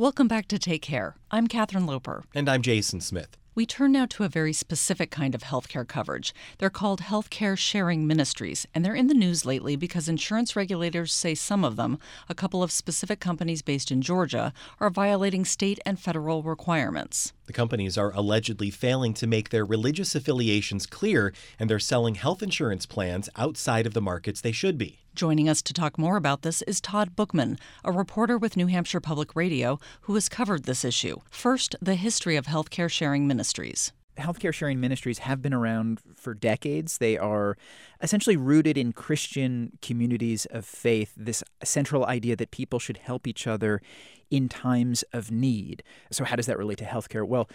Welcome back to Take Care. I'm Katherine Loper. And I'm Jason Smith. We turn now to a very specific kind of healthcare coverage. They're called healthcare sharing ministries, and they're in the news lately because insurance regulators say some of them, a couple of specific companies based in Georgia, are violating state and federal requirements. The companies are allegedly failing to make their religious affiliations clear, and they're selling health insurance plans outside of the markets they should be. Joining us to talk more about this is Todd Bookman, a reporter with New Hampshire Public Radio who has covered this issue. First, the history of healthcare sharing ministries healthcare sharing ministries have been around for decades. They are essentially rooted in Christian communities of faith, this central idea that people should help each other in times of need. So, how does that relate to healthcare? Well,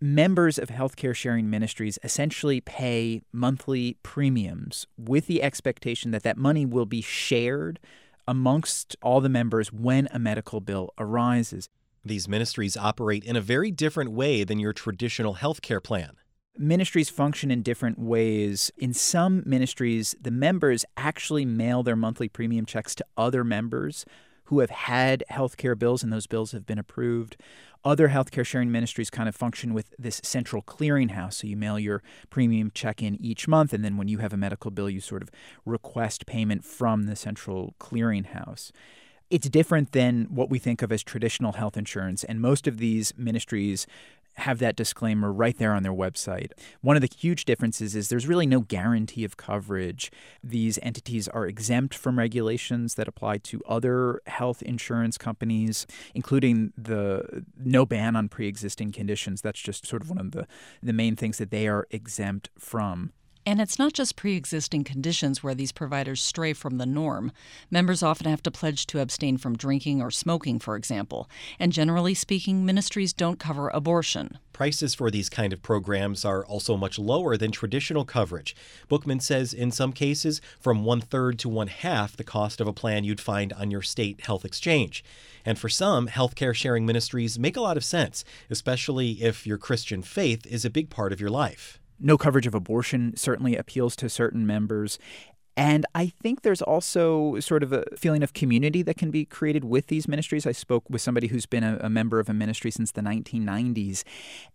members of healthcare sharing ministries essentially pay monthly premiums with the expectation that that money will be shared amongst all the members when a medical bill arises. These ministries operate in a very different way than your traditional healthcare plan. Ministries function in different ways. In some ministries, the members actually mail their monthly premium checks to other members who have had healthcare bills and those bills have been approved. Other healthcare sharing ministries kind of function with this central clearinghouse. So you mail your premium check in each month, and then when you have a medical bill, you sort of request payment from the central clearinghouse. It's different than what we think of as traditional health insurance, and most of these ministries have that disclaimer right there on their website. One of the huge differences is there's really no guarantee of coverage. These entities are exempt from regulations that apply to other health insurance companies, including the no ban on pre existing conditions. That's just sort of one of the, the main things that they are exempt from. And it's not just pre existing conditions where these providers stray from the norm. Members often have to pledge to abstain from drinking or smoking, for example. And generally speaking, ministries don't cover abortion. Prices for these kind of programs are also much lower than traditional coverage. Bookman says in some cases, from one third to one half the cost of a plan you'd find on your state health exchange. And for some, healthcare sharing ministries make a lot of sense, especially if your Christian faith is a big part of your life no coverage of abortion certainly appeals to certain members. And I think there's also sort of a feeling of community that can be created with these ministries. I spoke with somebody who's been a, a, member of a ministry since the 1990s.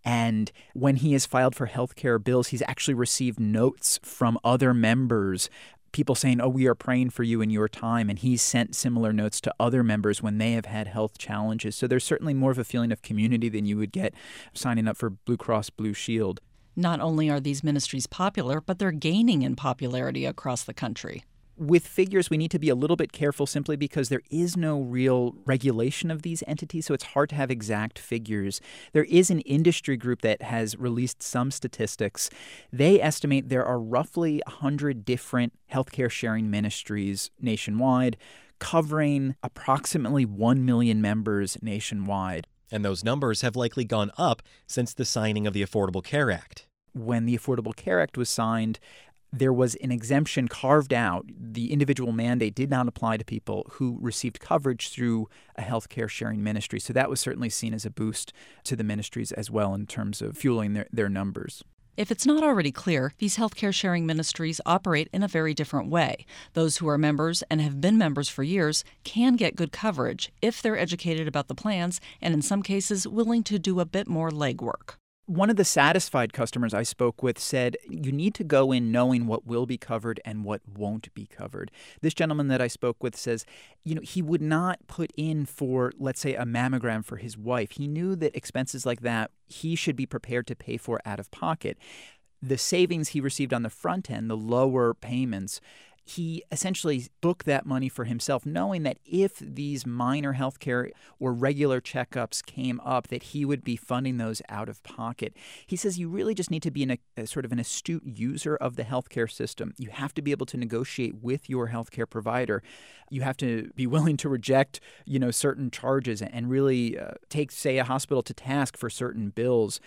And when he has filed for health care bills, he's actually received notes from other members. People saying, Oh, we are praying for you in your time. And he's sent similar notes to other members when they have had health challenges. So there's certainly more of a feeling of community than you would get signing up for Blue Cross Blue Shield. Not only are these ministries popular, but they're gaining in popularity across the country. With figures, we need to be a little bit careful simply because there is no real regulation of these entities, so it's hard to have exact figures. There is an industry group that has released some statistics. They estimate there are roughly 100 different healthcare sharing ministries nationwide, covering approximately 1 million members nationwide. And those numbers have likely gone up since the signing of the Affordable Care Act. When the Affordable Care Act was signed, there was an exemption carved out. The individual mandate did not apply to people who received coverage through a healthcare sharing ministry. So that was certainly seen as a boost to the ministries as well in terms of fueling their, their numbers. If it's not already clear, these healthcare sharing ministries operate in a very different way. Those who are members and have been members for years can get good coverage if they're educated about the plans and, in some cases, willing to do a bit more legwork. One of the satisfied customers I spoke with said you need to go in knowing what will be covered and what won't be covered. This gentleman that I spoke with says, you know, he would not put in for, let's say, a mammogram for his wife. He knew that expenses like that he should be prepared to pay for out of pocket. The savings he received on the front end, the lower payments, he essentially booked that money for himself, knowing that if these minor healthcare or regular checkups came up, that he would be funding those out of pocket. He says you really just need to be a sort of an astute user of the healthcare system. You have to be able to negotiate with your healthcare provider. You have to be willing to reject, you know, certain charges and really uh, take, say, a hospital to task for certain bills.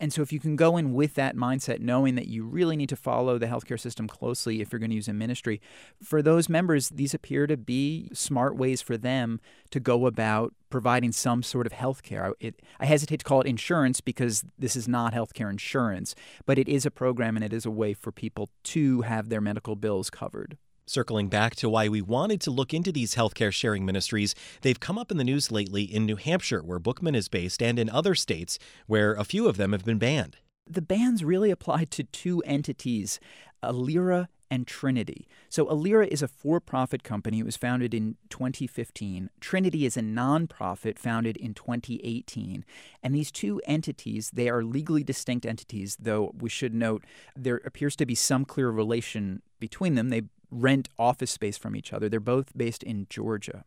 And so, if you can go in with that mindset, knowing that you really need to follow the healthcare system closely if you're going to use a ministry, for those members, these appear to be smart ways for them to go about providing some sort of healthcare. It, I hesitate to call it insurance because this is not healthcare insurance, but it is a program and it is a way for people to have their medical bills covered. Circling back to why we wanted to look into these healthcare sharing ministries, they've come up in the news lately in New Hampshire, where Bookman is based, and in other states where a few of them have been banned. The bans really apply to two entities, Aliera and Trinity. So Aliera is a for-profit company. It was founded in 2015. Trinity is a nonprofit founded in 2018. And these two entities, they are legally distinct entities, though we should note there appears to be some clear relation between them. They rent office space from each other. They're both based in Georgia.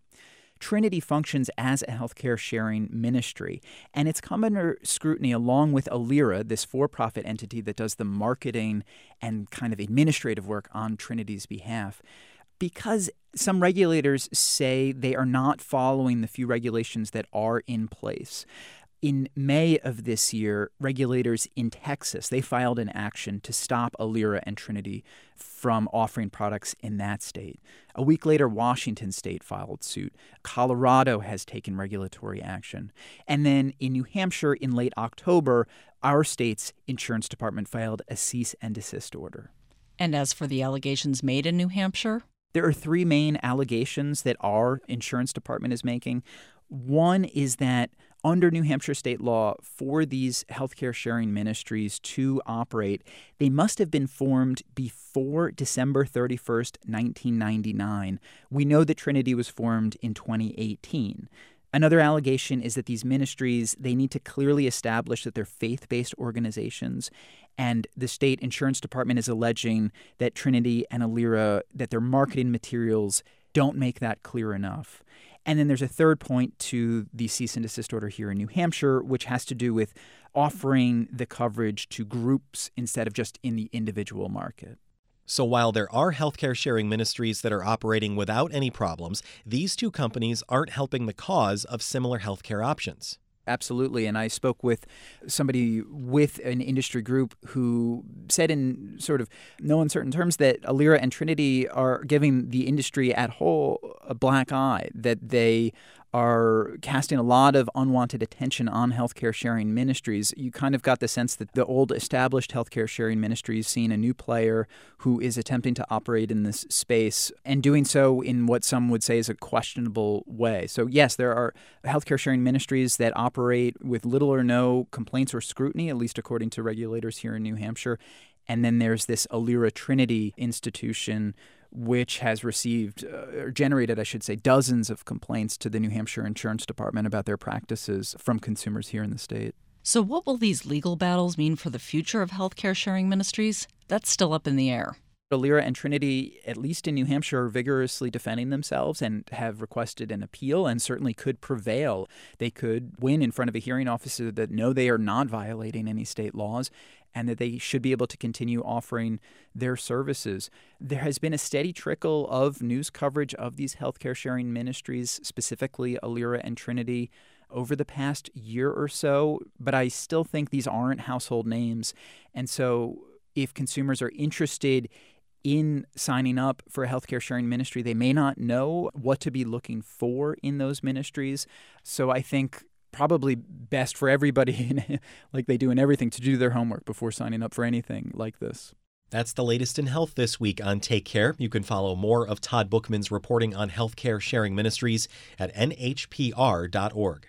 Trinity functions as a healthcare sharing ministry, and it's come under scrutiny along with Aliera, this for profit entity that does the marketing and kind of administrative work on Trinity's behalf. Because some regulators say they are not following the few regulations that are in place in May of this year, regulators in Texas they filed an action to stop Aliera and Trinity from offering products in that state. A week later, Washington state filed suit. Colorado has taken regulatory action. And then in New Hampshire in late October, our state's insurance department filed a cease and desist order. And as for the allegations made in New Hampshire, there are three main allegations that our insurance department is making. One is that under New Hampshire state law, for these healthcare sharing ministries to operate, they must have been formed before December 31st, 1999. We know that Trinity was formed in 2018. Another allegation is that these ministries they need to clearly establish that they're faith-based organizations and the state insurance department is alleging that Trinity and Aliera that their marketing materials don't make that clear enough. And then there's a third point to the cease and desist order here in New Hampshire, which has to do with offering the coverage to groups instead of just in the individual market. So while there are healthcare sharing ministries that are operating without any problems, these two companies aren't helping the cause of similar healthcare options. Absolutely. And I spoke with somebody with an industry group who said, in sort of no uncertain terms, that Aliera and Trinity are giving the industry at whole a black eye, that they are casting a lot of unwanted attention on healthcare sharing ministries. You kind of got the sense that the old established healthcare sharing ministries seeing a new player who is attempting to operate in this space and doing so in what some would say is a questionable way. So, yes, there are healthcare sharing ministries that operate with little or no complaints or scrutiny, at least according to regulators here in New Hampshire. And then there's this Aliera Trinity institution which has received uh, or generated, I should say, dozens of complaints to the New Hampshire Insurance Department about their practices from consumers here in the state. So, what will these legal battles mean for the future of healthcare sharing ministries? That's still up in the air. Aliera and Trinity, at least in New Hampshire, are vigorously defending themselves and have requested an appeal and certainly could prevail. They could win in front of a hearing officer that no, they are not violating any state laws and that they should be able to continue offering their services. There has been a steady trickle of news coverage of these healthcare sharing ministries, specifically Aliera and Trinity, over the past year or so, but I still think these aren't household names. And so if consumers are interested in signing up for a healthcare sharing ministry, they may not know what to be looking for in those ministries. So I think probably best for everybody, like they do in everything, to do their homework before signing up for anything like this. That's the latest in health this week on Take Care. You can follow more of Todd Bookman's reporting on healthcare sharing ministries at nhpr.org.